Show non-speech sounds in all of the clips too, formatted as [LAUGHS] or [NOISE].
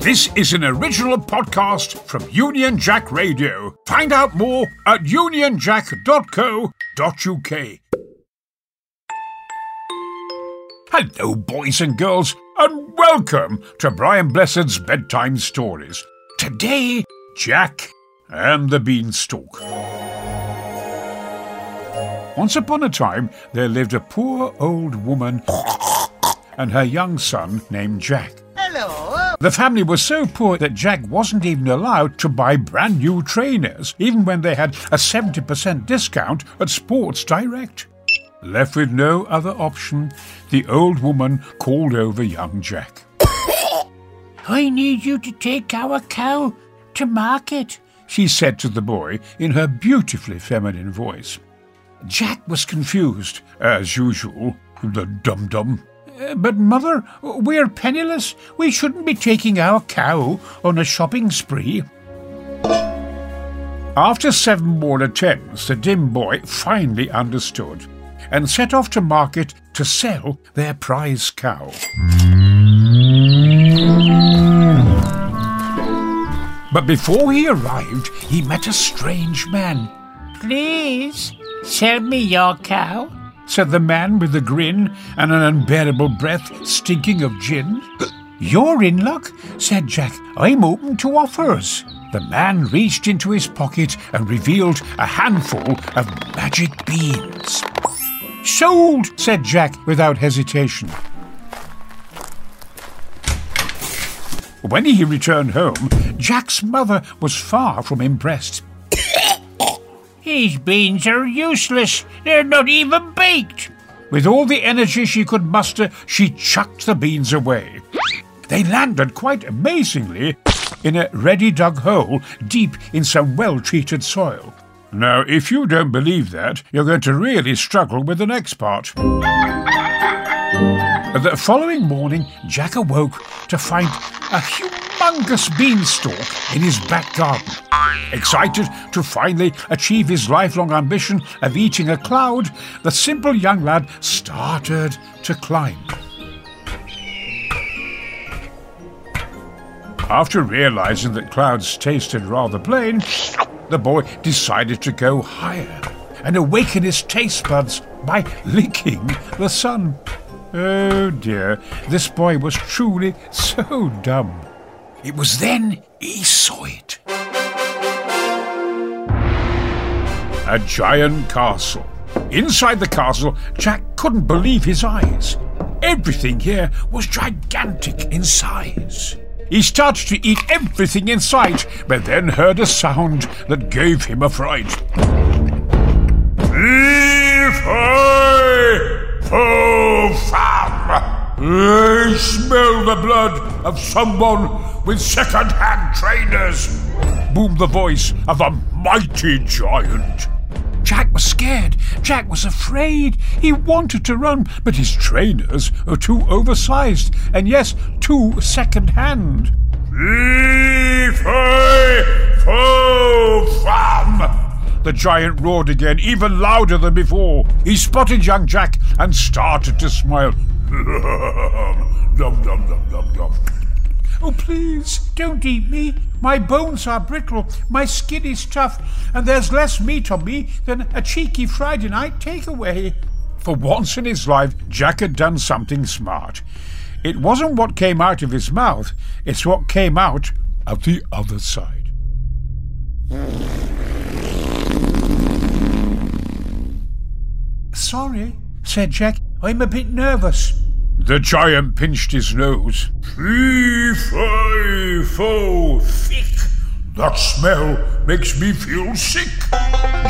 This is an original podcast from Union Jack Radio. Find out more at unionjack.co.uk. Hello, boys and girls, and welcome to Brian Blessed's Bedtime Stories. Today, Jack and the Beanstalk. Once upon a time, there lived a poor old woman and her young son named Jack. Hello. The family was so poor that Jack wasn't even allowed to buy brand new trainers, even when they had a 70% discount at Sports Direct. Left with no other option, the old woman called over young Jack. [COUGHS] I need you to take our cow to market. She said to the boy in her beautifully feminine voice. Jack was confused, as usual, the dum dum. Eh, but, mother, we're penniless. We shouldn't be taking our cow on a shopping spree. After seven more attempts, the dim boy finally understood and set off to market to sell their prize cow. But before he arrived, he met a strange man. Please, sell me your cow. Said the man with a grin and an unbearable breath stinking of gin. You're in luck, said Jack. I'm open to offers. The man reached into his pocket and revealed a handful of magic beans. Sold, said Jack without hesitation. When he returned home, Jack's mother was far from impressed. These beans are useless. They're not even baked. With all the energy she could muster, she chucked the beans away. They landed quite amazingly in a ready dug hole deep in some well treated soil. Now, if you don't believe that, you're going to really struggle with the next part. The following morning, Jack awoke to find a humongous beanstalk in his back garden. Excited to finally achieve his lifelong ambition of eating a cloud, the simple young lad started to climb. After realizing that clouds tasted rather plain, the boy decided to go higher and awaken his taste buds by [LAUGHS] licking the sun. Oh dear, this boy was truly so dumb. It was then he saw it. A giant castle. Inside the castle, Jack couldn't believe his eyes. Everything here was gigantic in size. He started to eat everything in sight, but then heard a sound that gave him a fright. Foo fam! I smell the blood of someone with second-hand trainers! boomed the voice of a mighty giant. Jack was scared. Jack was afraid. He wanted to run, but his trainers are too oversized and, yes, too second hand. The giant roared again, even louder than before. He spotted young Jack and started to smile. [LAUGHS] dum, dum, dum, dum, dum. Oh, please, don't eat me. My bones are brittle, my skin is tough, and there's less meat on me than a cheeky Friday night takeaway. For once in his life, Jack had done something smart. It wasn't what came out of his mouth, it's what came out of the other side. Sorry, said Jack. I'm a bit nervous. The giant pinched his nose. Fee, fi, fo, thick. That smell makes me feel sick.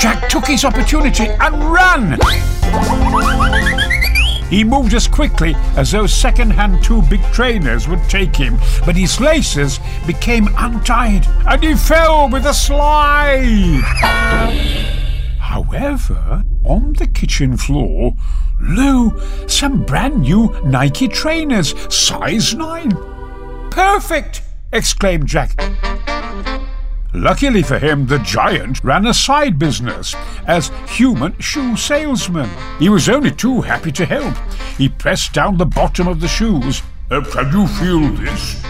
Jack took his opportunity and ran. He moved as quickly as those second-hand two big trainers would take him, but his laces became untied and he fell with a slide. However, on the kitchen floor, lo, some brand new Nike trainers, size 9. Perfect! exclaimed Jack. Luckily for him, the giant ran a side business as human shoe salesman. He was only too happy to help. He pressed down the bottom of the shoes. Uh, can you feel this?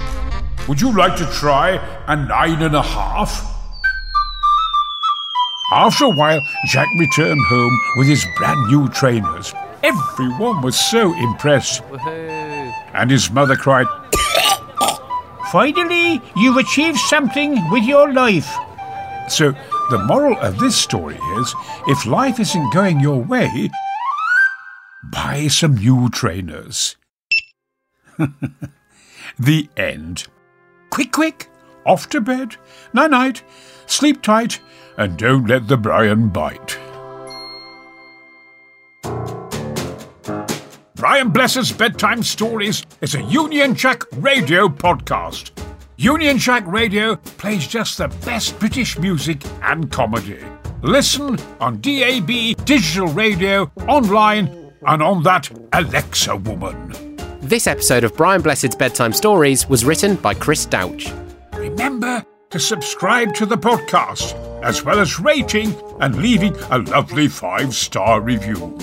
Would you like to try a nine and a half? After a while, Jack returned home with his brand new trainers. Everyone was so impressed. And his mother cried, Finally, you've achieved something with your life. So, the moral of this story is if life isn't going your way, buy some new trainers. [LAUGHS] the end. Quick, quick, off to bed. Night night, sleep tight, and don't let the Brian bite. Brian Blessed's Bedtime Stories is a Union Jack radio podcast. Union Jack Radio plays just the best British music and comedy. Listen on DAB, digital radio, online, and on that Alexa woman. This episode of Brian Blessed's Bedtime Stories was written by Chris Douch. Remember to subscribe to the podcast, as well as rating and leaving a lovely five star review.